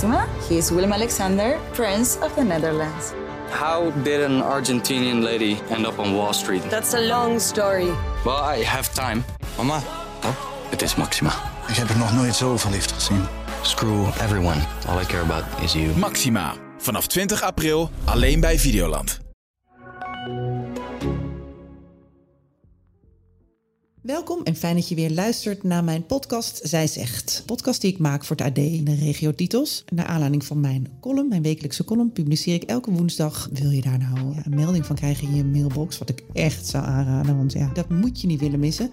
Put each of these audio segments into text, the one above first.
Maxima. He is Willem Alexander, Prince of the Netherlands. How did an Argentinian lady end up on Wall Street? That's a long story. Well, I have time. Mama, Oh, het is Maxima. ik heb er nog nooit zo verliefd gezien. Screw everyone. All I care about is you. Maxima. Vanaf 20 april alleen bij Videoland. Welkom en fijn dat je weer luistert naar mijn podcast Zij Zegt. Podcast die ik maak voor het AD in de regio Titels. Naar aanleiding van mijn column, mijn wekelijkse column, publiceer ik elke woensdag. Wil je daar nou ja, een melding van krijgen in je mailbox? Wat ik echt zou aanraden, want ja, dat moet je niet willen missen.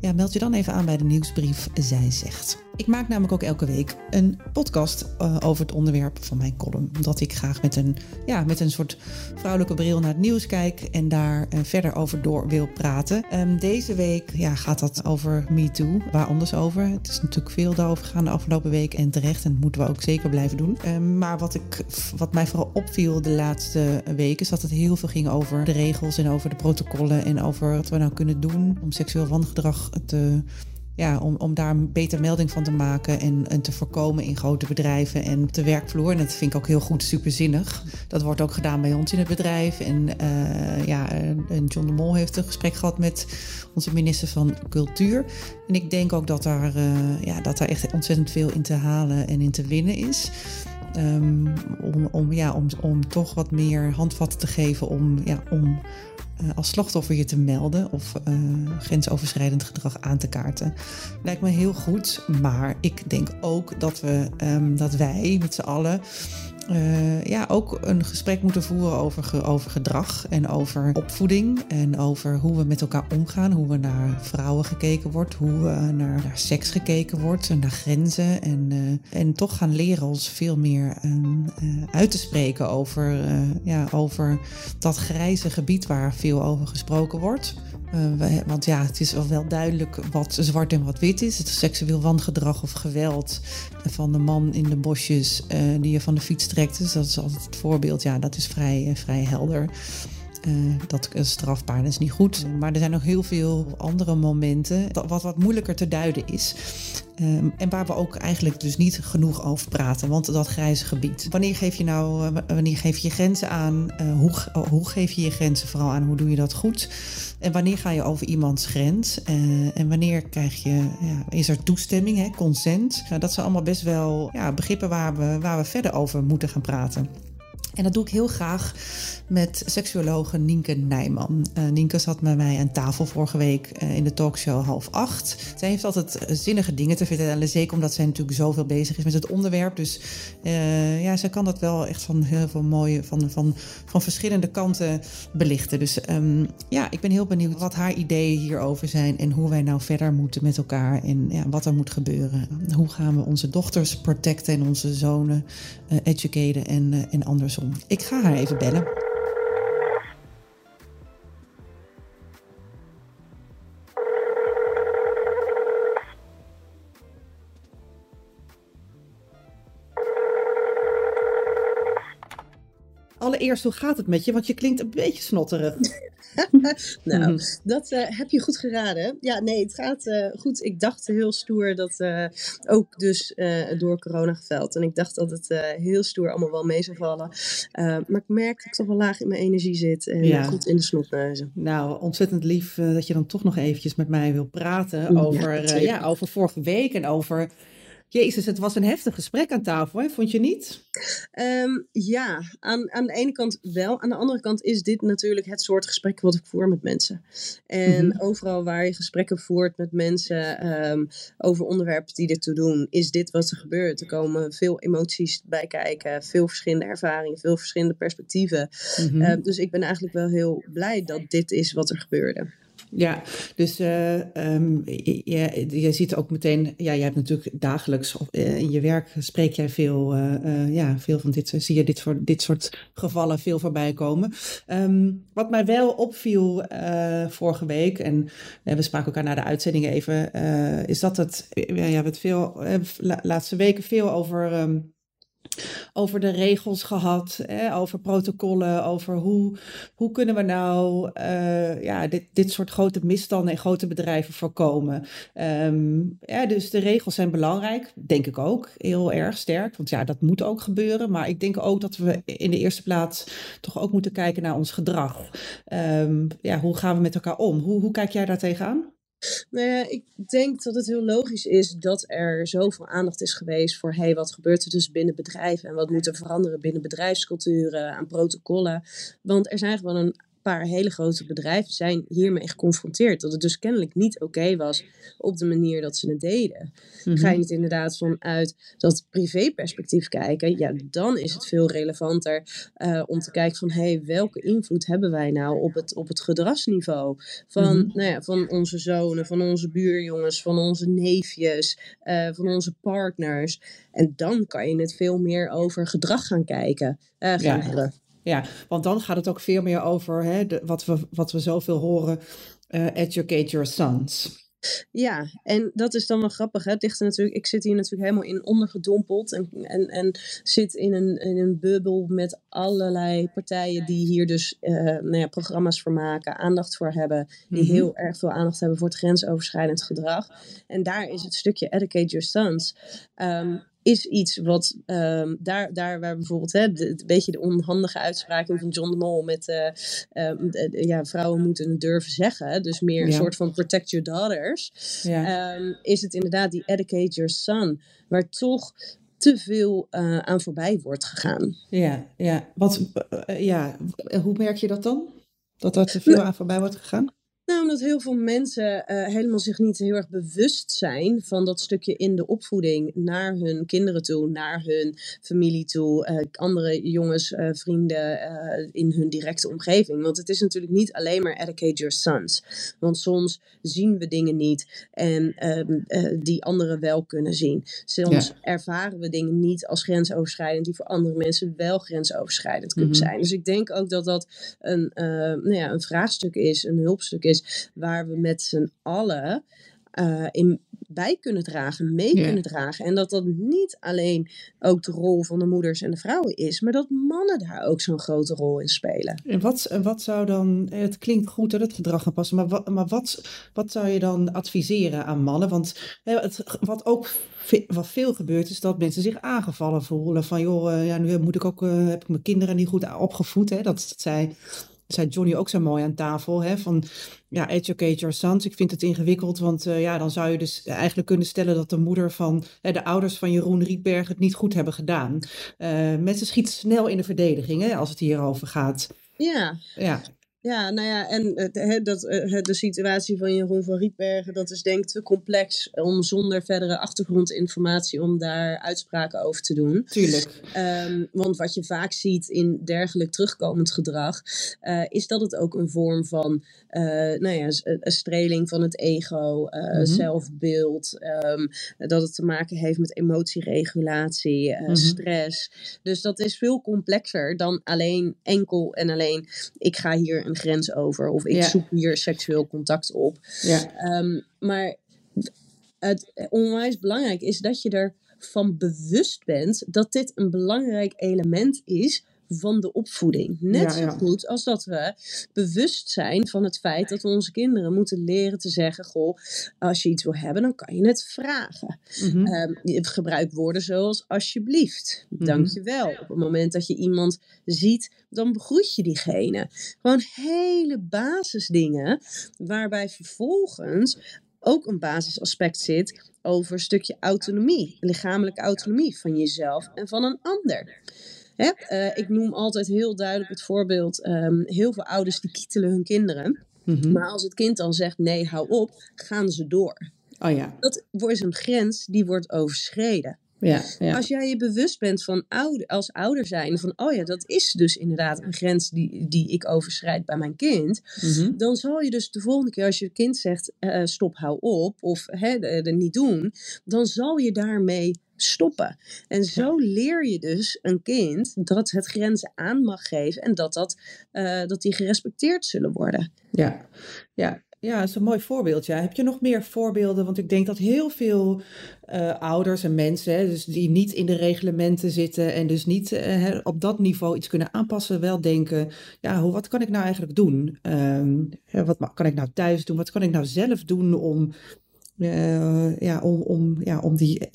Ja, meld je dan even aan bij de nieuwsbrief Zij Zegt. Ik maak namelijk ook elke week een podcast uh, over het onderwerp van mijn column. Omdat ik graag met een, ja, met een soort vrouwelijke bril naar het nieuws kijk en daar uh, verder over door wil praten. Um, deze week ja, gaat dat over MeToo. Waar anders over? Het is natuurlijk veel daarover gegaan de afgelopen week en terecht. En dat moeten we ook zeker blijven doen. Um, maar wat, ik, wat mij vooral opviel de laatste weken is dat het heel veel ging over de regels en over de protocollen en over wat we nou kunnen doen om seksueel wangedrag te ja, om, om daar beter melding van te maken en, en te voorkomen in grote bedrijven en op de werkvloer. En dat vind ik ook heel goed, superzinnig. Dat wordt ook gedaan bij ons in het bedrijf. En uh, ja, en John de Mol heeft een gesprek gehad met onze minister van Cultuur. En ik denk ook dat daar, uh, ja, dat daar echt ontzettend veel in te halen en in te winnen is. Um, om, om, ja, om, om toch wat meer handvatten te geven om, ja, om als slachtoffer je te melden of uh, grensoverschrijdend gedrag aan te kaarten. Lijkt me heel goed, maar ik denk ook dat, we, um, dat wij met z'n allen uh, ja, ook een gesprek moeten voeren over, over gedrag en over opvoeding en over hoe we met elkaar omgaan, hoe we naar vrouwen gekeken wordt, hoe we naar, naar seks gekeken wordt, naar grenzen en, uh, en toch gaan leren ons veel meer um, uh, uit te spreken over, ja, over dat grijze gebied waar veel over gesproken wordt. Uh, want ja, het is wel duidelijk wat zwart en wat wit is. Het seksueel wangedrag of geweld van de man in de bosjes uh, die je van de fiets trekt. Dus dat is altijd het voorbeeld. Ja, dat is vrij, vrij helder. Uh, dat is strafbaar, is niet goed. Maar er zijn nog heel veel andere momenten wat wat moeilijker te duiden is. Um, en waar we ook eigenlijk dus niet genoeg over praten, want dat grijze gebied. Wanneer geef je nou, uh, wanneer geef je grenzen aan? Uh, hoe, hoe geef je je grenzen vooral aan? Hoe doe je dat goed? En wanneer ga je over iemands grens? En wanneer krijg je, ja, is er toestemming, hè, consent? Nou, dat zijn allemaal best wel ja, begrippen waar we, waar we verder over moeten gaan praten. En dat doe ik heel graag met seksuologe Nienke Nijman. Uh, Nienke zat met mij aan tafel vorige week uh, in de talkshow half acht. Zij heeft altijd zinnige dingen te vertellen. Zeker omdat zij natuurlijk zoveel bezig is met het onderwerp. Dus ja, zij kan dat wel echt van heel veel mooie, van, van, van verschillende kanten belichten. Dus um, ja, ik ben heel benieuwd wat haar ideeën hierover zijn. En hoe wij nou verder moeten met elkaar. En ja, wat er moet gebeuren. Hoe gaan we onze dochters protecten en onze zonen educaten en, en andersom. Ik ga haar even bellen. Hoe gaat het met je? Want je klinkt een beetje snotterig. nou, mm. dat uh, heb je goed geraden. Ja, nee, het gaat uh, goed. Ik dacht heel stoer dat uh, ook dus door corona geveld. En ik dacht dat het heel stoer allemaal wel mee zou vallen. maar ik merk dat ik toch wel laag in mijn energie zit en ja. goed in de snotneuzen. Nou, ontzettend lief dat je dan toch nog eventjes met mij wil praten over, ja, ja, over vorige week en over Jezus, het was een heftig gesprek aan tafel, hè? vond je niet? Um, ja, aan, aan de ene kant wel. Aan de andere kant is dit natuurlijk het soort gesprek wat ik voer met mensen. En mm -hmm. overal waar je gesprekken voert met mensen um, over onderwerpen die ertoe doen, is dit wat er gebeurt. Er komen veel emoties bij kijken, veel verschillende ervaringen, veel verschillende perspectieven. Mm -hmm. um, dus ik ben eigenlijk wel heel blij dat dit is wat er gebeurde. Ja, dus uh, je, ziet ook meteen, ja, je hebt natuurlijk dagelijks uh, in je werk spreek jij veel, uh, ja, veel van dit, zie je dit, voor, dit soort gevallen veel voorbij komen. Um, wat mij wel opviel vorige week, en we spraken elkaar na de uitzending even, is dat het, ja, we hebben het veel, laatste weken veel over. Um, over de regels gehad, hè, over protocollen, over hoe, hoe kunnen we nou uh, ja, dit, dit soort grote misstanden in grote bedrijven voorkomen. Ja, dus de regels zijn belangrijk, denk ik ook, heel erg sterk. Want ja, dat moet ook gebeuren. Maar ik denk ook dat we in de eerste plaats toch ook moeten kijken naar ons gedrag. Um, ja, hoe gaan we met elkaar om? Hoe, hoe kijk jij daar tegenaan? Nou ja, ik denk dat het heel logisch is dat er zoveel aandacht is geweest voor hey, wat gebeurt er dus binnen bedrijven en wat moet er veranderen binnen bedrijfsculturen, aan protocollen. Want er zijn gewoon een paar hele grote bedrijven zijn hiermee geconfronteerd. Dat het dus kennelijk niet oké was op de manier dat ze het deden. Ga je mhm. het inderdaad vanuit dat privéperspectief kijken, ja, dan is het veel relevanter uh, om te kijken van hey, welke invloed hebben wij nou op het, op het gedragsniveau van, mhm. nou ja, van onze zonen, van onze buurjongens, van onze neefjes, uh, van onze partners. En dan kan je het veel meer over gedrag gaan kijken, uh, gaan ja. hebben. Ja, want dan gaat het ook veel meer over hè, de, wat, we, wat we zoveel horen: uh, educate your sons. Ja, en dat is dan wel grappig. Hè? Het ligt er natuurlijk, ik zit hier natuurlijk helemaal in ondergedompeld en, en, en zit in een, in een bubbel met allerlei partijen die hier dus uh, nou ja, programma's voor maken, aandacht voor hebben, die mhm. heel erg veel aandacht hebben voor het grensoverschrijdend gedrag. En daar is het stukje Educate Your Sons. Um, is iets wat um, daar, daar waar bijvoorbeeld hè, de, een beetje de onhandige uitspraking van John de Mol met uh, um, de, ja, vrouwen moeten het durven zeggen, dus meer een soort van protect your daughters, ja. um, is het inderdaad die educate your son, waar toch te veel uh, aan voorbij wordt gegaan. Ja, ja. Wat, uh, ja. hoe merk je dat dan? Dat er te veel nou aan voorbij wordt gegaan? Nou, omdat heel veel mensen uh, helemaal zich niet heel erg bewust zijn van dat stukje in de opvoeding naar hun kinderen toe, naar hun familie toe, uh, andere jongens, uh, vrienden in hun directe omgeving. Want het is natuurlijk niet alleen maar educate your sons. Want soms zien we dingen niet en ehm, die anderen wel kunnen zien. Soms ervaren we dingen niet als grensoverschrijdend die voor andere mensen wel grensoverschrijdend kunnen mhm. zijn. Dus ik denk ook dat dat een, nou ja, een vraagstuk is, een hulpstuk is waar we met z'n allen uh, in bij kunnen dragen, mee kunnen dragen. En dat dat niet alleen ook de rol van de moeders en de vrouwen is, maar dat mannen daar ook zo'n grote rol in spelen. En wat, wat zou dan, het klinkt goed dat het gedrag gaan passen, maar, wat, maar wat, wat zou je dan adviseren aan mannen? Want het, wat ook wat veel gebeurt is dat mensen zich aangevallen voelen. Van joh, eh, ja, nu moet ik ook, heb ik mijn kinderen niet goed opgevoed. Hè? Dat, dat zij zei Johnny ook zo mooi aan tafel. Hè, van ja, educate your sons. Ik vind het ingewikkeld, want uh, ja, dan zou je dus eigenlijk kunnen stellen dat de moeder van de ouders van Jeroen Rietberg het niet goed hebben gedaan. Uh, mensen schieten snel in de verdediging hè, als het hierover gaat. Ja. ja. Ja, nou ja, en dat, uh, de situatie van Jeroen van Rietbergen, dat is denk ik te complex om zonder verdere achtergrondinformatie om daar uitspraken over te doen. Tuurlijk. Um, want wat je vaak ziet in dergelijk terugkomend gedrag, uh, is dat het ook een vorm van nou ja, een streling van het ego, mm-hmm. zelfbeeld, um, dat het te maken heeft met emotieregulatie, mm-hmm. stress. Dus dat is veel complexer dan alleen enkel en alleen ik ga hier een grens over. Of ik zoek hier seksueel contact op. Ja. Um, maar het onwijs belangrijk is dat je ervan bewust bent dat dit een belangrijk element is van de opvoeding. Net zo goed als dat we bewust zijn van het feit dat we onze kinderen moeten leren te zeggen: Goh, als je iets wil hebben, dan kan je het vragen. Mm gebruik woorden zoals alsjeblieft, mm -hmm. dankjewel. Op het moment dat je iemand ziet, dan begroet je diegene. Gewoon hele basisdingen, waarbij vervolgens ook een basisaspect zit over een stukje autonomie, lichamelijke autonomie van jezelf en van een ander. Hè? Uh, ik noem altijd heel duidelijk het voorbeeld: um, heel veel ouders die kietelen hun kinderen. Mm-hmm. Maar als het kind dan zegt: nee, hou op, gaan ze door. Oh ja. Dat wordt een grens die wordt overschreden. Ja, ja. Als jij je bewust bent van ouder, als ouder zijn, van oh ja, dat is dus inderdaad een grens die, die ik overschrijd bij mijn kind, mm-hmm. dan zal je dus de volgende keer als je kind zegt uh, stop, hou op of hè, er niet doen, dan zal je daarmee stoppen. En zo leer je dus een kind dat het grenzen aan mag geven en dat, dat, uh, dat die gerespecteerd zullen worden. Ja, ja. Ja, dat is een mooi voorbeeld. Ja. Heb je nog meer voorbeelden? Want ik denk dat heel veel uh, ouders en mensen, hè, dus die niet in de reglementen zitten en dus niet uh, op dat niveau iets kunnen aanpassen, wel denken: ja, hoe, wat kan ik nou eigenlijk doen? Um, wat kan ik nou thuis doen? Wat kan ik nou zelf doen om uh, ja, om, om, ja, om, die,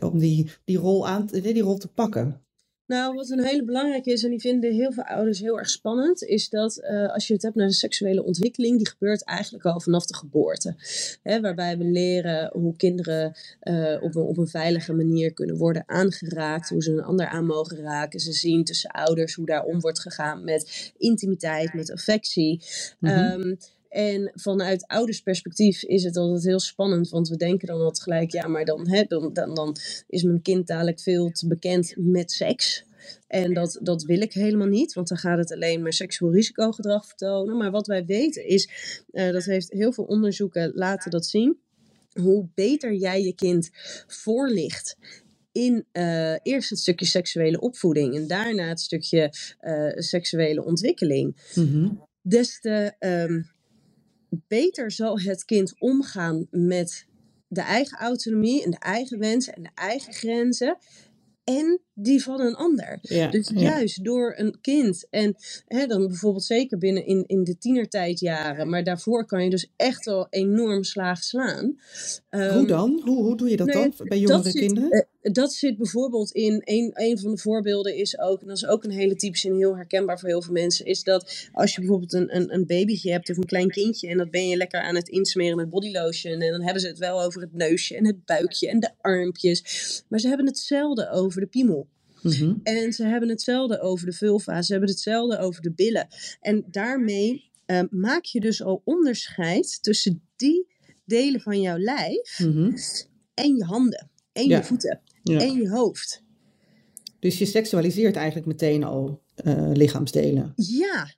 om die, die, rol aan, die rol te pakken. Nou, wat een hele belangrijke is, en die vinden heel veel ouders heel erg spannend, is dat uh, als je het hebt naar de seksuele ontwikkeling, die gebeurt eigenlijk al vanaf de geboorte. Hè, waarbij we leren hoe kinderen uh, op, een, op een veilige manier kunnen worden aangeraakt, hoe ze een ander aan mogen raken. Ze zien tussen ouders hoe daar om wordt gegaan met intimiteit, met affectie. Mm -hmm. um, en vanuit ouders perspectief is het altijd heel spannend, want we denken dan altijd gelijk, ja, maar dan, hè, dan, dan, dan is mijn kind dadelijk veel te bekend met seks. En dat, dat wil ik helemaal niet, want dan gaat het alleen maar seksueel risicogedrag vertonen. Maar wat wij weten is, uh, dat heeft heel veel onderzoeken laten dat zien, hoe beter jij je kind voorlicht in uh, eerst het stukje seksuele opvoeding en daarna het stukje uh, seksuele ontwikkeling, mm -hmm. des te um, beter zal het kind omgaan met de eigen autonomie en de eigen wensen en de eigen grenzen. En die van een ander. Ja, dus juist door een kind. En hè, dan bijvoorbeeld zeker binnen in, in de tienertijdjaren. Maar daarvoor kan je dus echt wel enorm slagen slaan. Um, hoe dan? Hoe, hoe doe je dat nee, dan bij jongere kinderen? Uh, dat zit bijvoorbeeld in, een, een van de voorbeelden is ook, en dat is ook een hele typische en heel herkenbaar voor heel veel mensen, is dat als je bijvoorbeeld een, een, een babytje hebt of een klein kindje en dat ben je lekker aan het insmeren met bodylotion en dan hebben ze het wel over het neusje en het buikje en de armpjes, maar ze hebben hetzelfde over de piemel. Mm -hmm. En ze hebben hetzelfde over de vulva, ze hebben hetzelfde over de billen. En daarmee uh, maak je dus al onderscheid tussen die delen van jouw lijf mm -hmm. en je handen en ja. je voeten ja. en je hoofd. Dus je seksualiseert eigenlijk meteen al uh, lichaamsdelen. Ja,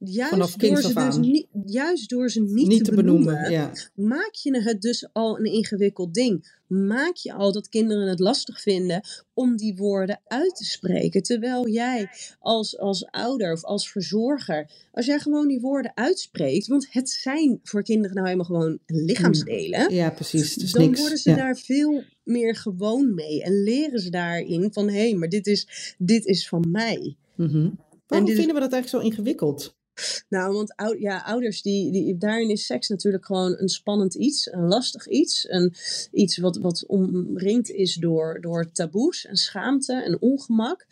Juist Vanaf door ze dus niet, juist door ze niet, niet te, benoemen, benoemen ja. maak je het dus al een ingewikkeld ding. Maak je al dat kinderen het lastig vinden om die woorden uit te spreken. Terwijl jij als, als ouder of als verzorger, als jij gewoon die woorden uitspreekt, want het zijn voor kinderen nou helemaal gewoon lichaamsdelen. Ja, precies. Dus dan niks, worden ze ja. daar veel meer gewoon mee en leren ze daarin van hé, hey, maar dit is, dit is van mij. Mm -hmm. Waarom vinden we dat eigenlijk zo ingewikkeld? Nou, want ou ja, ouders, die, die, daarin is seks natuurlijk gewoon een spannend iets, een lastig iets. Een, iets wat, wat omringd is door, door taboes en schaamte en ongemak.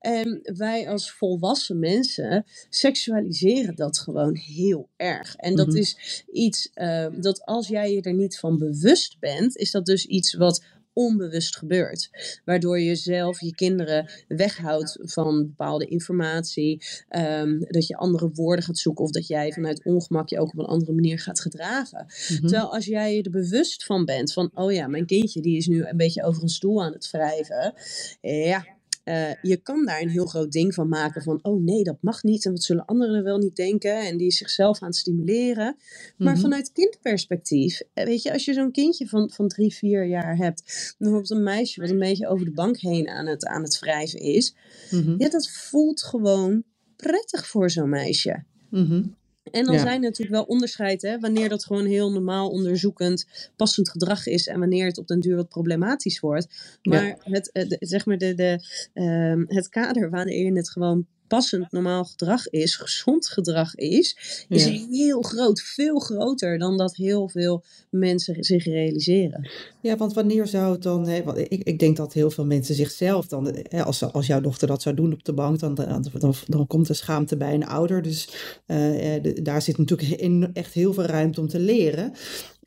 En wij als volwassen mensen seksualiseren dat gewoon heel erg. En dat mm -hmm. is iets uh, dat als jij je er niet van bewust bent, is dat dus iets wat onbewust gebeurt. Waardoor je zelf je kinderen weghoudt van bepaalde informatie. Um, dat je andere woorden gaat zoeken. Of dat jij vanuit ongemak je ook op een andere manier gaat gedragen. Mm -hmm. Terwijl als jij je er bewust van bent. Van oh ja, mijn kindje die is nu een beetje over een stoel aan het wrijven. Ja, uh, je kan daar een heel groot ding van maken van, oh nee, dat mag niet en wat zullen anderen wel niet denken en die is zichzelf aan het stimuleren. Maar mm -hmm. vanuit kindperspectief, weet je, als je zo'n kindje van, van drie, vier jaar hebt, bijvoorbeeld een meisje wat een beetje over de bank heen aan het, aan het wrijven is, mm -hmm. ja, dat voelt gewoon prettig voor zo'n meisje. Mm -hmm. En dan ja. zijn er natuurlijk wel onderscheid, hè, wanneer dat gewoon heel normaal onderzoekend passend gedrag is en wanneer het op den duur wat problematisch wordt. Maar ja. het, de, zeg maar de, de, um, het kader je het gewoon passend normaal gedrag is, gezond gedrag is, is ja. heel groot, veel groter dan dat heel veel mensen zich realiseren. Ja, want wanneer zou het dan, hè, want ik, ik denk dat heel veel mensen zichzelf dan, hè, als, als jouw dochter dat zou doen op de bank, dan, dan, dan, dan komt er schaamte bij een ouder. Dus uh, de, daar zit natuurlijk in, echt heel veel ruimte om te leren.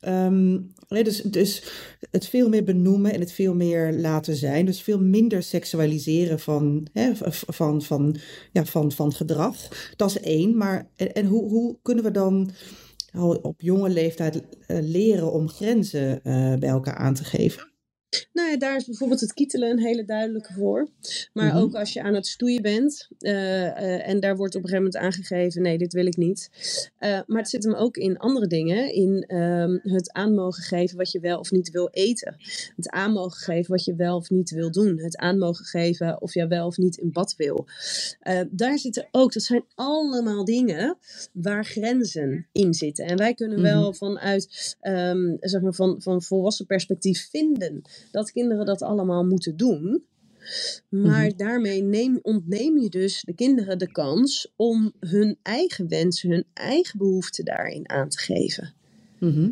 Um, dus, dus het veel meer benoemen en het veel meer laten zijn. Dus veel minder seksualiseren van, hè, van, van, ja, van, van gedrag. Dat is één. Maar en, hoe, hoe kunnen we dan op jonge leeftijd leren om grenzen uh, bij elkaar aan te geven? Nou ja, daar is bijvoorbeeld het kietelen een hele duidelijke voor. Maar Mhm. ook als je aan het stoeien bent eh, eh, en daar wordt op een gegeven moment aangegeven: nee, dit wil ik niet. Eh, maar het zit hem ook in andere dingen. In ehm, het aanmogen geven wat je wel of niet wil eten. Het aanmogen geven wat je wel of niet wil doen. Het aanmogen geven of je wel of niet in bad wil. Daar zitten ook, dat zijn allemaal dingen waar grenzen in zitten. En wij kunnen wel vanuit, ehm, zeg maar, van, van volwassen perspectief vinden dat kinderen dat allemaal moeten doen. Maar daarmee neem, ontneem je dus de kinderen de kans om hun eigen wensen, hun eigen behoeften daarin aan te geven. Mhm.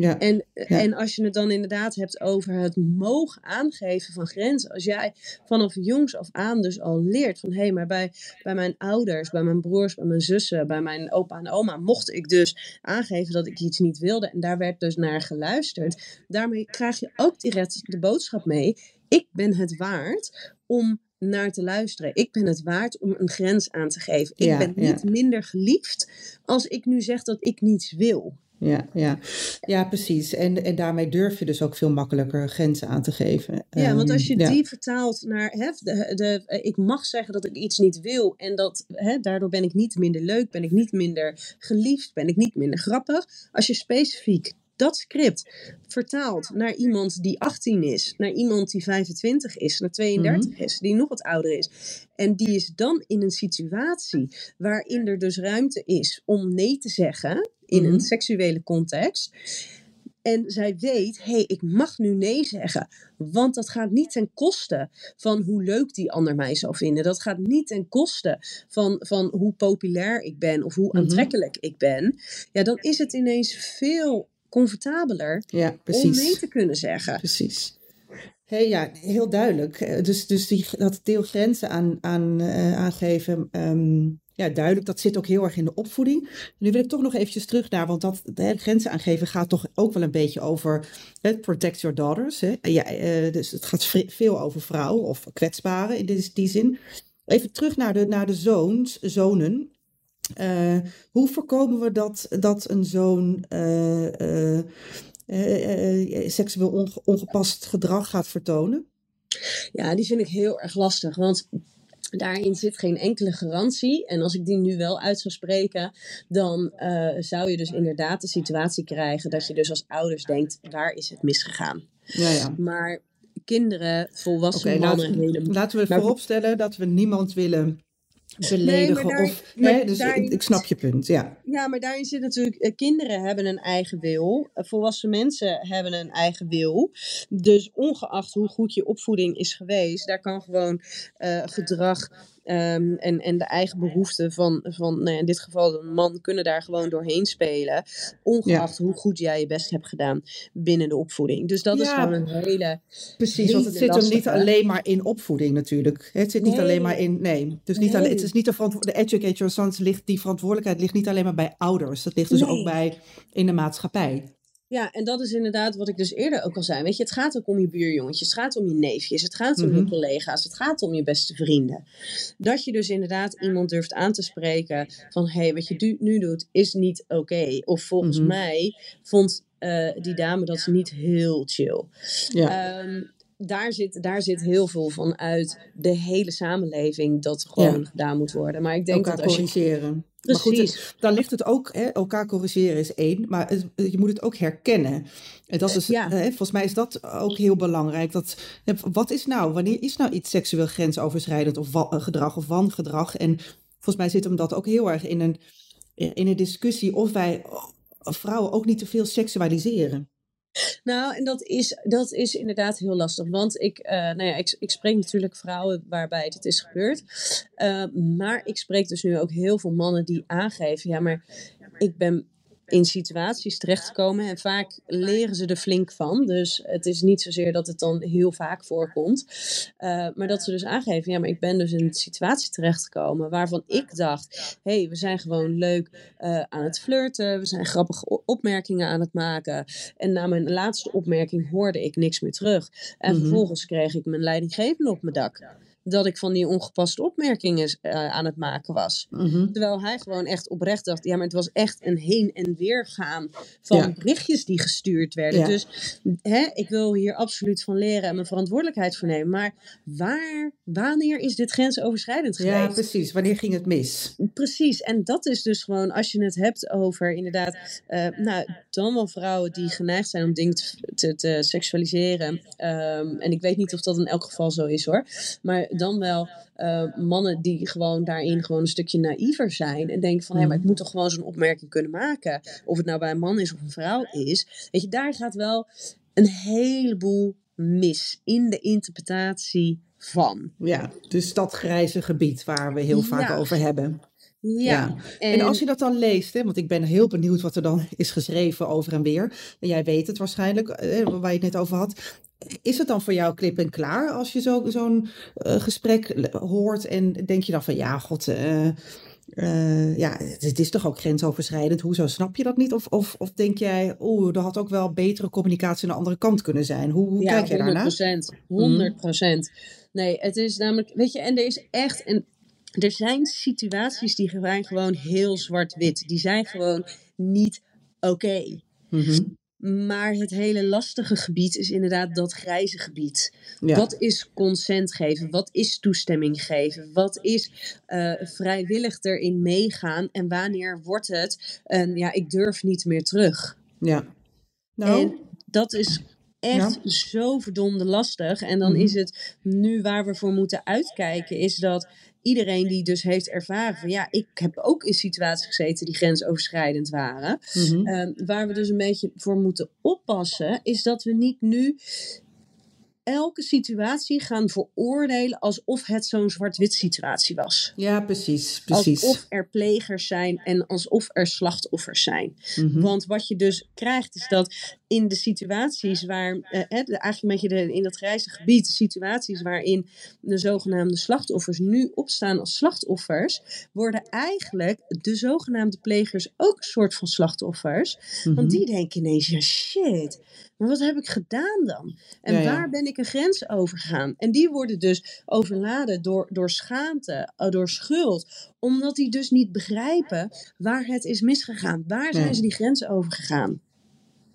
Ja. En, en als je het dan inderdaad hebt over het mogen aangeven van grenzen. Als jij vanaf jongs af aan dus al leert van hé, hey, maar bij, bij mijn ouders, bij mijn broers, bij mijn zussen, bij mijn opa en oma mocht ik dus aangeven dat ik iets niet wilde. En daar werd dus naar geluisterd. Daarmee krijg je ook direct de boodschap mee. Ik ben het waard om naar te luisteren. Ik ben het waard om een grens aan te geven. Ik Ja, ben niet minder geliefd als ik nu zeg dat ik niets wil. Ja, ja. ja, precies. En, en daarmee durf je dus ook veel makkelijker grenzen aan te geven. Ja, want als je Ehm, ja. die vertaalt naar, hè, de, de, eh, ik mag zeggen dat ik iets niet wil en dat, hè, daardoor ben ik niet minder leuk, ben ik niet minder geliefd, ben ik niet minder grappig. Als je specifiek dat script vertaalt naar iemand die 18 is, naar iemand die 25 is, naar 32 Mhm. is, die nog wat ouder is. En die is dan in een situatie waarin er dus ruimte is om nee te zeggen in Mhm. een seksuele context. En zij weet, hé, hey, ik mag nu nee zeggen. Want dat gaat niet ten koste van hoe leuk die ander mij zou vinden. Dat gaat niet ten koste van, van hoe populair ik ben of hoe Mhm. aantrekkelijk ik ben. Ja, dan is het ineens veel comfortabeler Ja, om nee te kunnen zeggen. Precies. Hey, ja, heel duidelijk. Eh, Dus, dus die, dat deel grenzen aan, aan, eh, aangeven, ehm, ja, duidelijk. Dat zit ook heel erg in de opvoeding. Nu wil ik toch nog eventjes terug naar, want dat de grenzen aangeven gaat toch ook wel een beetje over het protect your daughters. Hè? Ja, eh, dus het gaat veel over vrouwen of kwetsbaren in die, zin. Even terug naar de, naar de zoons, zonen. Eh, hoe voorkomen we dat, dat een zoon eh, seksueel onge- ongepast gedrag gaat vertonen? Ja, die vind ik heel erg lastig. Want daarin zit geen enkele garantie. En als ik die nu wel uit zou spreken, dan eh, zou je dus inderdaad de situatie krijgen dat je dus als ouders denkt, waar is het misgegaan? Ja, ja. Maar kinderen, volwassen mannen, laten, helemaal. laten we vooropstellen dat we niemand willen beledigen. daar- of, hè, dus daarin- ik, ik snap je punt, ja. Ja, maar daarin zit natuurlijk, eh, kinderen hebben een eigen wil, eh, volwassen mensen hebben een eigen wil. Dus ongeacht hoe goed je opvoeding is geweest, daar kan gewoon eh, gedrag ehm, en, en de eigen behoeften van, van nou ja, in dit geval een man, kunnen daar gewoon doorheen spelen. Ongeacht hoe goed jij je best hebt gedaan binnen de opvoeding. Dus dat is gewoon een hele. Precies, want het zit hem niet alleen maar in opvoeding natuurlijk. Het zit niet Nee. alleen maar in, nee. Dus niet Nee. alleen, het is niet de, verantwo- de sons ligt, die verantwoordelijkheid ligt niet alleen maar bij ouders. Dat ligt dus Nee. ook bij in de maatschappij. Ja, en dat is inderdaad wat ik dus eerder ook al zei. Weet je, het gaat ook om je buurjongetjes, het gaat om je neefjes, het gaat om Mhm. je collega's, het gaat om je beste vrienden. Dat je dus inderdaad iemand durft aan te spreken van, hé, hey, wat je nu doet is niet oké. Of volgens Mhm. mij vond eh, die dame dat niet heel chill. Ja. Ehm, daar, zit, daar zit heel veel van uit de hele samenleving dat gewoon Ja. gedaan moet worden. Maar ik denk elkaar dat als je... corrigeren. Maar goed, Precies. het- dan ligt het ook, hè, elkaar corrigeren is één, maar het- je moet het ook herkennen. En dat is, Ja. hè, volgens mij is dat ook heel belangrijk. Dat, wat is nou, wanneer is nou iets seksueel grensoverschrijdend of eh, gedrag of wangedrag? En volgens mij zit hem dat ook heel erg in een, in een discussie of wij oh, vrouwen ook niet te veel seksualiseren. Nou, en dat is, dat is inderdaad heel lastig. Want ik, eh, nou ja, ik, ik spreek natuurlijk vrouwen waarbij dit is gebeurd. Eh, maar ik spreek dus nu ook heel veel mannen die aangeven: ja, maar ik ben in situaties terechtgekomen en vaak leren ze er flink van. Dus het is niet zozeer dat het dan heel vaak voorkomt. Eh, maar dat ze dus aangeven: ja, maar ik ben dus in een situatie terechtgekomen waarvan ik dacht: hé, hey, we zijn gewoon leuk eh, aan het flirten, we zijn grappige opmerkingen aan het maken. En na mijn laatste opmerking hoorde ik niks meer terug. En Mhm. vervolgens kreeg ik mijn leidinggevende op mijn dak. Dat ik van die ongepaste opmerkingen uh, aan het maken was. Mhm. Terwijl hij gewoon echt oprecht dacht, ja, maar het was echt een heen en weer gaan van Ja. berichtjes die gestuurd werden. Ja. Dus hè, ik wil hier absoluut van leren en mijn verantwoordelijkheid voor nemen. Maar waar, wanneer is dit grensoverschrijdend geweest? Ja, precies. Wanneer ging het mis? Precies, en dat is dus gewoon als je het hebt over inderdaad, eh, nou, dan wel vrouwen die geneigd zijn om dingen te, te, te seksualiseren. Ehm, en ik weet niet of dat in elk geval zo is hoor, maar dan wel eh, mannen die gewoon daarin gewoon een stukje naïver zijn en denken van, hé, maar ik moet toch gewoon zo'n opmerking kunnen maken. Of het nou bij een man is of een vrouw is. Weet je, daar gaat wel een heleboel mis in de interpretatie van. Ja, dus dat grijze gebied waar we heel vaak Ja. over hebben. Ja, En, als je dat dan leest, hè, want ik ben heel benieuwd wat er dan is geschreven over en weer. En jij weet het waarschijnlijk, eh, waar je het net over had. Is het dan voor jou klip en klaar als je zo- zo'n eh, gesprek hoort en denk je dan van ja, god, eh, ja, het, het is toch ook grensoverschrijdend. Hoezo snap je dat niet? Of, of, of denk jij, oeh, er had ook wel betere communicatie aan de andere kant kunnen zijn. Hoe, hoe kijk jij daarna? 100%. 100%. Nee, het is namelijk, weet je, en er is echt een. Er zijn situaties die zijn gewoon heel zwart-wit. Die zijn gewoon niet oké. Mhm. Maar het hele lastige gebied is inderdaad dat grijze gebied. Ja. Wat is consent geven? Wat is toestemming geven? Wat is eh, vrijwillig erin meegaan? En wanneer wordt het een, ja, ik durf niet meer terug? ja. Nou, En dat is echt zo verdomde lastig. En dan Mhm. is het nu waar we voor moeten uitkijken, is dat iedereen die dus heeft ervaren van ja, ik heb ook in situaties gezeten die grensoverschrijdend waren. mhm. Ehm, waar we dus een beetje voor moeten oppassen, is dat we niet nu elke situatie gaan veroordelen alsof het zo'n zwart-wit situatie was. ja, precies, precies. Alsof er plegers zijn en alsof er slachtoffers zijn. Mhm. Want wat je dus krijgt is dat in de situaties waar, eh, eigenlijk een beetje de, in dat grijze gebied, de situaties waarin de zogenaamde slachtoffers nu opstaan als slachtoffers, worden eigenlijk de zogenaamde plegers ook een soort van slachtoffers. Mhm. Want die denken ineens, ja shit, maar wat heb ik gedaan dan? En Ja, ja. waar ben ik een grens overgegaan? En die worden dus overladen door, door schaamte, eh, door schuld, omdat die dus niet begrijpen waar het is misgegaan. Waar zijn ze die grens overgegaan?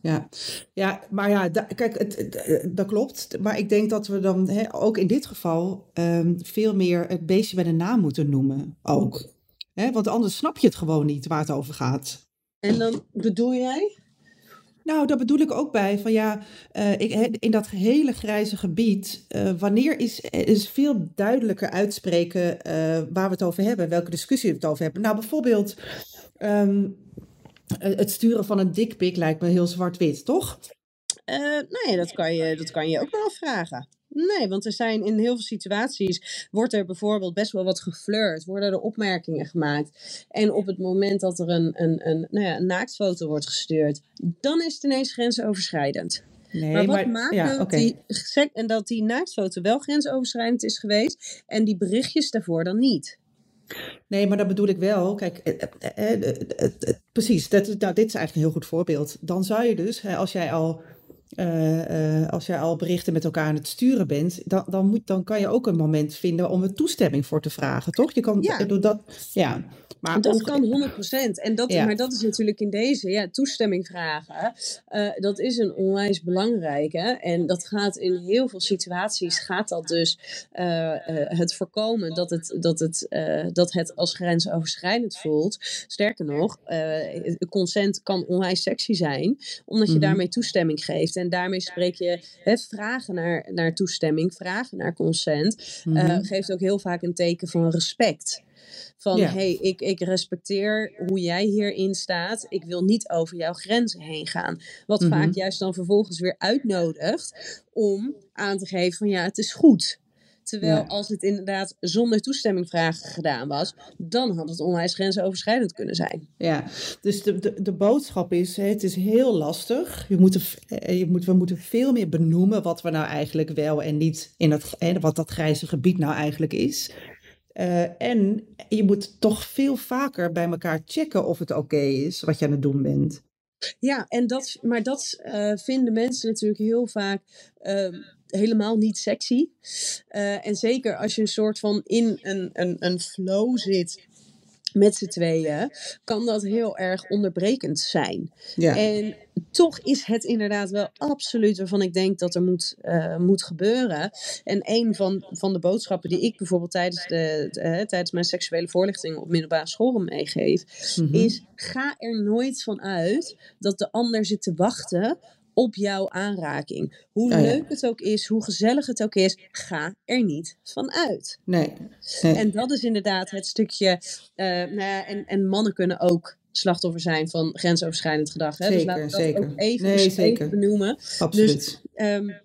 Ja, ja maar ja, da- kijk, het, het- eh, dat klopt. Maar ik denk dat we dan hè, ook in dit geval ehm, veel meer het beestje bij de naam moeten noemen. Ook. Hè, want anders snap je het gewoon niet waar het over gaat. En dan bedoel jij? Nou, daar bedoel ik ook bij van ja, eh, ik, in dat hele grijze gebied, eh, wanneer is, is veel duidelijker uitspreken waar we het over hebben, welke discussie we het over hebben. Nou, bijvoorbeeld ehm, eh, het sturen van een dikpik lijkt me heel zwart-wit, toch? Eh, nee, dat kan, je, dat kan je ook wel afvragen. Nee, want er zijn in heel veel situaties, wordt er bijvoorbeeld best wel wat geflirt, worden er opmerkingen gemaakt. En op het moment dat er een, een, een, nou ja, een naaktfoto wordt gestuurd, dan is het ineens grensoverschrijdend. Nee, maar wat maakt ja, dat, die, en dat die naaktfoto wel grensoverschrijdend is geweest en die berichtjes daarvoor dan niet? Nee, maar dat bedoel ik wel. Kijk, eh, eh, eh, precies, dat, nou, dit is eigenlijk een heel goed voorbeeld. Dan zou je dus, als jij al, eh, eh, als jij al berichten met elkaar aan het sturen bent, dan, dan, moet, dan kan je ook een moment vinden om er toestemming voor te vragen, toch? Je kan, Ja. bedoel, dat, ja. Maar dat kan 100%. En dat, Ja. Maar dat is natuurlijk in deze, ja, toestemming vragen. eh, dat is een onwijs belangrijke. En dat gaat in heel veel situaties, gaat dat dus het voorkomen dat het, dat, het, dat het als grensoverschrijdend voelt. Sterker nog, consent kan onwijs sexy zijn, omdat je Mhm. daarmee toestemming geeft. En daarmee spreek je hè, vragen naar, naar toestemming, vragen naar consent. eh, Mhm. geeft ook heel vaak een teken van respect. Van Ja. hey, ik, ik respecteer hoe jij hierin staat. Ik wil niet over jouw grenzen heen gaan. Wat Mhm. vaak juist dan vervolgens weer uitnodigt om aan te geven van ja, het is goed. Terwijl Ja. als het inderdaad zonder toestemming vragen gedaan was, dan had het onwijs grensoverschrijdend kunnen zijn. Ja, dus de, de, de boodschap is, het is heel lastig. Je moet, er eh, je moet, we moeten veel meer benoemen wat we nou eigenlijk wel en niet in dat, wat dat grijze gebied nou eigenlijk is. Eh, en je moet toch veel vaker bij elkaar checken of het oké is wat je aan het doen bent. Ja, en dat, maar dat eh, vinden mensen natuurlijk heel vaak ehm, helemaal niet sexy. Uh, en zeker als je een soort van in een, een, een flow zit met z'n tweeën, kan dat heel erg onderbrekend zijn. Ja. En toch is het inderdaad wel absoluut waarvan ik denk dat er moet, uh, moet gebeuren. En een van, van de boodschappen die ik bijvoorbeeld tijdens, de, uh, tijdens mijn seksuele voorlichting op middelbare school meegeef, mm -hmm. is ga er nooit van uit dat de ander zit te wachten op jouw aanraking. Hoe oh, leuk het ook is, hoe gezellig het ook is, ga er niet van uit. Nee. nee. En dat is inderdaad het stukje. Uh, nou ja, en, en mannen kunnen ook slachtoffer zijn van grensoverschrijdend gedrag. Hè? Zeker, dus laten we dat zeker. ook even, nee, dus zeker. benoemen. Absoluut. Dus, um,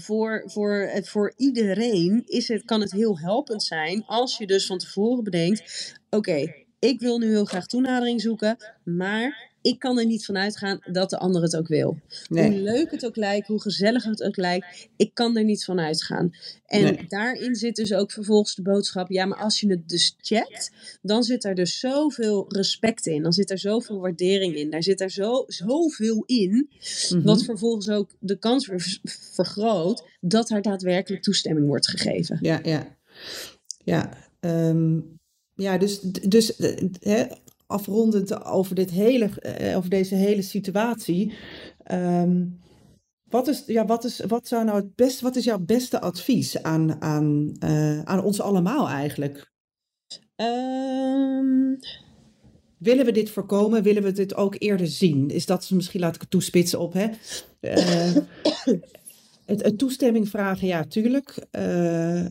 voor, voor, voor iedereen is het, kan het heel helpend zijn als je dus van tevoren bedenkt: oké, ik wil nu heel graag toenadering zoeken, maar ik kan er niet van uitgaan dat de ander het ook wil. Nee. Hoe leuk het ook lijkt, hoe gezellig het ook lijkt, ik kan er niet van uitgaan. En nee. daarin zit dus ook vervolgens de boodschap: ja, maar als je het dus checkt, dan zit er dus zoveel respect in. Dan zit er zoveel waardering in. Daar zit er zo, zoveel in, mm -hmm. wat vervolgens ook de kans ver, vergroot dat er daadwerkelijk toestemming wordt gegeven. Ja, ja. Ja, um, ja dus, dus hè, afrondend over, dit hele, uh, over deze hele situatie. Um, wat, is, ja, wat, is, wat, zou nou het best, wat is jouw beste advies aan, aan, uh, aan ons allemaal eigenlijk? Um... Willen we dit voorkomen? Willen we dit ook eerder zien? Is dat misschien, laat ik het toespitsen op, hè? Uh, het, het, toestemming vragen, ja, tuurlijk. Uh,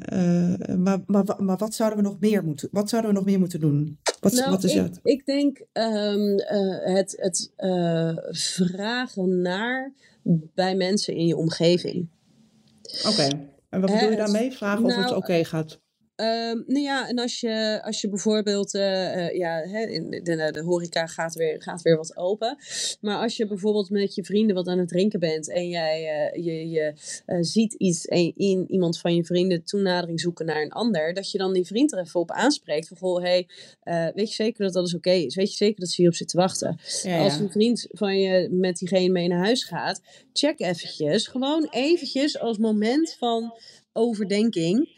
maar, maar, maar wat zouden we nog meer moeten, wat zouden we nog meer moeten doen? Wat, nou, wat is ik, het? Ik denk um, uh, het, het vragen naar bij mensen in je omgeving. Oké, okay. en wat bedoel je daarmee? Vragen nou, of het oké okay gaat? Um, nou ja, en als je, als je bijvoorbeeld, uh, uh, ja, hè, in de, de, horeca gaat weer, gaat weer wat open. Maar als je bijvoorbeeld met je vrienden wat aan het drinken bent en jij uh, je, je ziet iets in, in, iemand van je vrienden toenadering zoeken naar een ander, dat je dan die vriend er even op aanspreekt. Van goh, hey, weet je zeker dat alles oké okay is? Weet je zeker dat ze hierop zit te wachten? Ja, ja. Als een vriend van je met diegene mee naar huis gaat, check eventjes, gewoon eventjes als moment van overdenking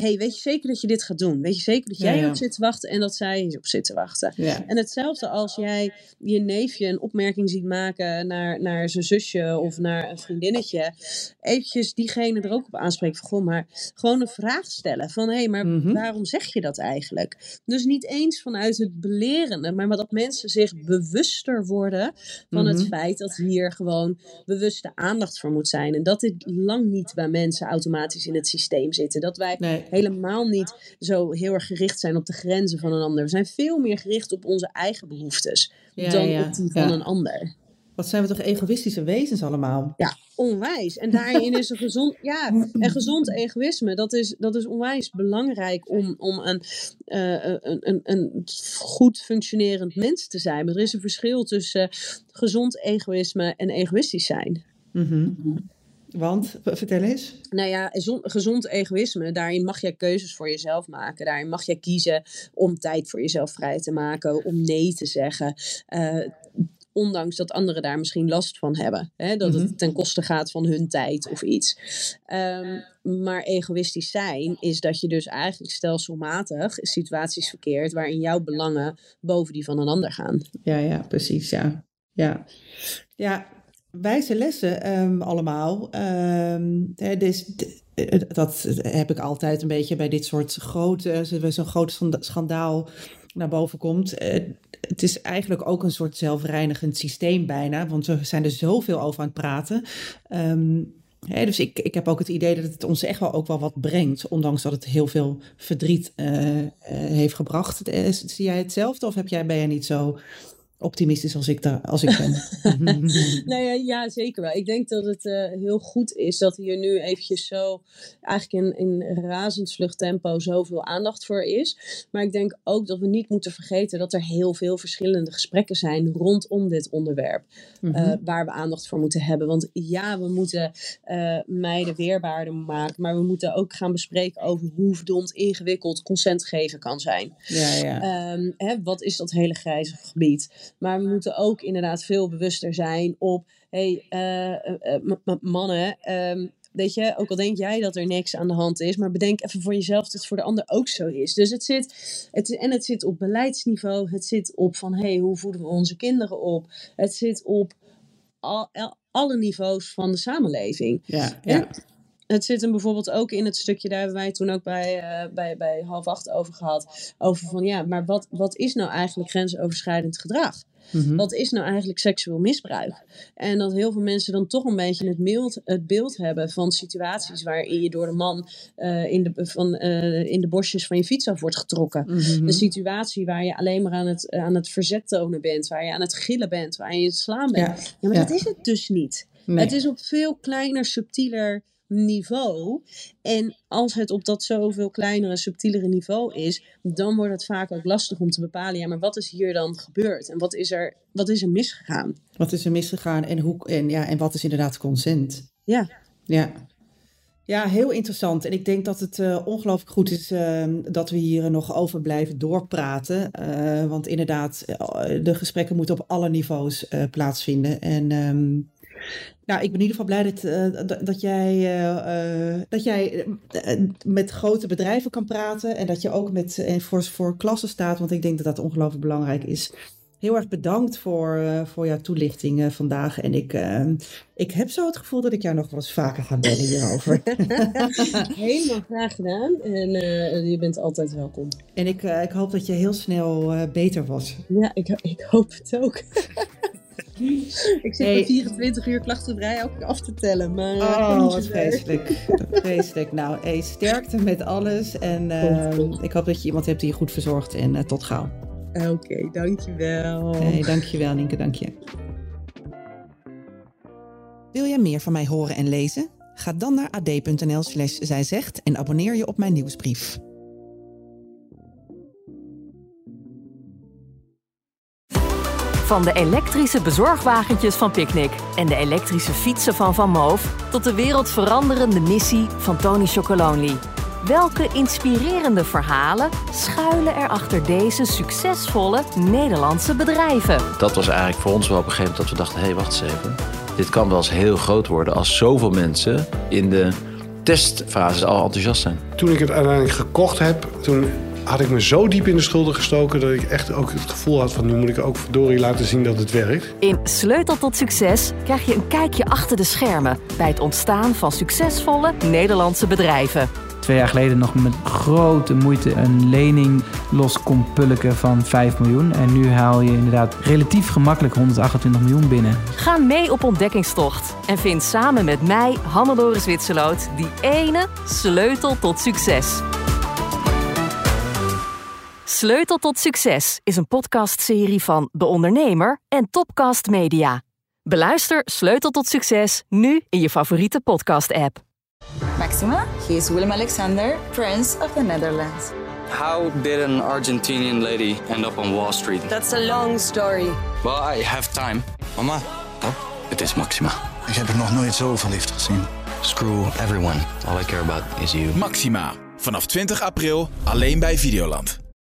hey, weet je zeker dat je dit gaat doen? Weet je zeker dat jij ja, ja. op zit te wachten en dat zij op zit te wachten? Ja. En hetzelfde als jij je neefje een opmerking ziet maken naar, naar zijn zusje of naar een vriendinnetje. Eventjes diegene er ook op aanspreken van, goh, maar gewoon een vraag stellen van, hé, hey, maar Mhm. mm -hmm. waarom zeg je dat eigenlijk? Dus niet eens vanuit het belerende, maar dat mensen zich bewuster worden van Mhm. het feit dat hier gewoon bewuste aandacht voor moet zijn. En dat dit lang niet bij mensen automatisch in het systeem zitten. Dat wij Nee. Helemaal niet zo heel erg gericht zijn op de grenzen van een ander. We zijn veel meer gericht op onze eigen behoeftes Ja, dan ja, op die van een ander. Wat zijn we toch egoïstische wezens allemaal? Ja, onwijs. En daarin is een gezond, ja, en gezond egoïsme, dat is, dat is onwijs belangrijk om, om een, uh, een, een, een goed functionerend mens te zijn. Maar er is een verschil tussen gezond egoïsme en egoïstisch zijn. Mhm. Want, vertel eens. Nou ja, gezond egoïsme, daarin mag jij keuzes voor jezelf maken. Daarin mag jij kiezen om tijd voor jezelf vrij te maken, om nee te zeggen. Uh, ondanks dat anderen daar misschien last van hebben. Hè? Dat Mhm. het ten koste gaat van hun tijd of iets. Um, maar egoïstisch zijn is dat je dus eigenlijk stelselmatig situaties verkeert waarin jouw belangen boven die van een ander gaan. Ja, ja, precies, ja. Ja, ja wijze lessen um, allemaal. Hè, dus, dat heb ik altijd een beetje bij dit soort grote, zo'n groot schandaal naar boven komt. Het is eigenlijk ook een soort zelfreinigend systeem bijna, want we zijn er zoveel over aan het praten. Hè, dus ik, ik heb ook het idee dat het ons echt wel ook wel wat brengt, ondanks dat het heel veel verdriet uh, heeft gebracht. Zie jij hetzelfde of heb jij, ben jij niet zo optimistisch als ik, daar, als ik ben? nou ja, ja, zeker wel. Ik denk dat het uh, heel goed is dat hier nu eventjes zo, eigenlijk in, in tempo, zoveel aandacht voor is. Maar ik denk ook dat we niet moeten vergeten dat er heel veel verschillende gesprekken zijn rondom dit onderwerp. Mm -hmm. uh, waar we aandacht voor moeten hebben. Want ja, we moeten uh, meiden weerbaarder maken. Maar we moeten ook gaan bespreken over hoe verdomd ingewikkeld consent geven kan zijn. Ja, ja. Um, hè, wat is dat hele grijze gebied? Maar we moeten ook inderdaad veel bewuster zijn op, hey, uh, uh, mannen, um, weet je, ook al denk jij dat er niks aan de hand is, maar bedenk even voor jezelf dat het voor de ander ook zo is. Dus het zit, het, en het zit op beleidsniveau, het zit op van, hé, hey, hoe voeden we onze kinderen op? Het zit op al, alle niveaus van de samenleving. Ja, ja. Het zit hem bijvoorbeeld ook in het stukje, daar hebben wij toen ook bij, uh, bij, bij half acht over gehad. Over van ja, maar wat, wat is nou eigenlijk grensoverschrijdend gedrag? Mhm. Wat is nou eigenlijk seksueel misbruik? En dat heel veel mensen dan toch een beetje het beeld, het beeld hebben van situaties waarin je door de man uh, in, de, van, uh, in de bosjes van je fiets af wordt getrokken. Mhm. Een situatie waar je alleen maar aan het, aan het verzet tonen bent, waar je aan het gillen bent, waar je aan het slaan bent. Ja, ja maar dat is het dus niet. Nee. Het is op veel kleiner, subtieler niveau. En als het op dat zoveel kleinere, subtielere niveau is, dan wordt het vaak ook lastig om te bepalen, ja, maar wat is hier dan gebeurd? En wat is er, wat is er misgegaan? Wat is er misgegaan en, hoe, en, ja, en wat is inderdaad consent? Ja. Ja. Ja, heel interessant. En ik denk dat het uh, ongelooflijk goed is uh, dat we hier nog over blijven doorpraten. Uh, want inderdaad, de gesprekken moeten op alle niveaus plaatsvinden. En um, nou, ik ben in ieder geval blij dat, uh, dat, jij, uh, uh, dat jij met grote bedrijven kan praten en dat je ook met, voor, voor klassen staat, want ik denk dat dat ongelooflijk belangrijk is. Heel erg bedankt voor, voor jouw toelichting vandaag. En ik, ik heb zo het gevoel dat ik jou nog wel eens vaker ga bellen hierover. Helemaal graag gedaan. En je bent altijd welkom. En ik, ik hoop dat je heel snel beter was. Ja, ik, ik hoop het ook. Ik zit hey. 24 uur klachtenvrij ook af te tellen. Maar oh, wat vreselijk. vreselijk. Nou, hey, sterkte met alles. En uh, ik hoop dat je iemand hebt die je goed verzorgt. En uh, tot gauw. Oké, okay, dankjewel. Hey, dankjewel, Nienke. Dank je. Wil jij meer van mij horen en lezen? Ga dan naar ad.nl slash zijzegt en abonneer je op mijn nieuwsbrief. Van de elektrische bezorgwagentjes van Picnic en de elektrische fietsen van Van Moof tot de wereldveranderende missie van Tony Chocolonely. Welke inspirerende verhalen schuilen er achter deze succesvolle Nederlandse bedrijven? Dat was eigenlijk voor ons wel op een gegeven moment dat we dachten: hé, hey, wacht eens even. Dit kan wel eens heel groot worden als zoveel mensen in de testfase al enthousiast zijn. Toen ik het uiteindelijk gekocht heb, toen had ik me zo diep in de schulden gestoken dat ik echt ook het gevoel had van nu moet ik ook verdorie laten zien dat het werkt. In Sleutel tot Succes krijg je een kijkje achter de schermen bij het ontstaan van succesvolle Nederlandse bedrijven. Twee jaar geleden nog met grote moeite een lening los kon pulken van 5 miljoen. En nu haal je inderdaad relatief gemakkelijk 128 miljoen binnen. Ga mee op ontdekkingstocht en vind samen met mij, Hannelore Zwitserloot, die ene sleutel tot succes. Sleutel tot Succes is een podcastserie van De Ondernemer en Topcast Media. Beluister Sleutel tot Succes nu in je favoriete podcast-app. Maxima, he is Willem Alexander, Prince of the Netherlands. How did an Argentinian lady end up on Wall Street? That's a long story. Well, I have time. Mama, oh, het is Maxima. Ik heb er nog nooit zo verliefd gezien. Screw everyone. All I care about is you. Maxima. Vanaf 20 april alleen bij Videoland.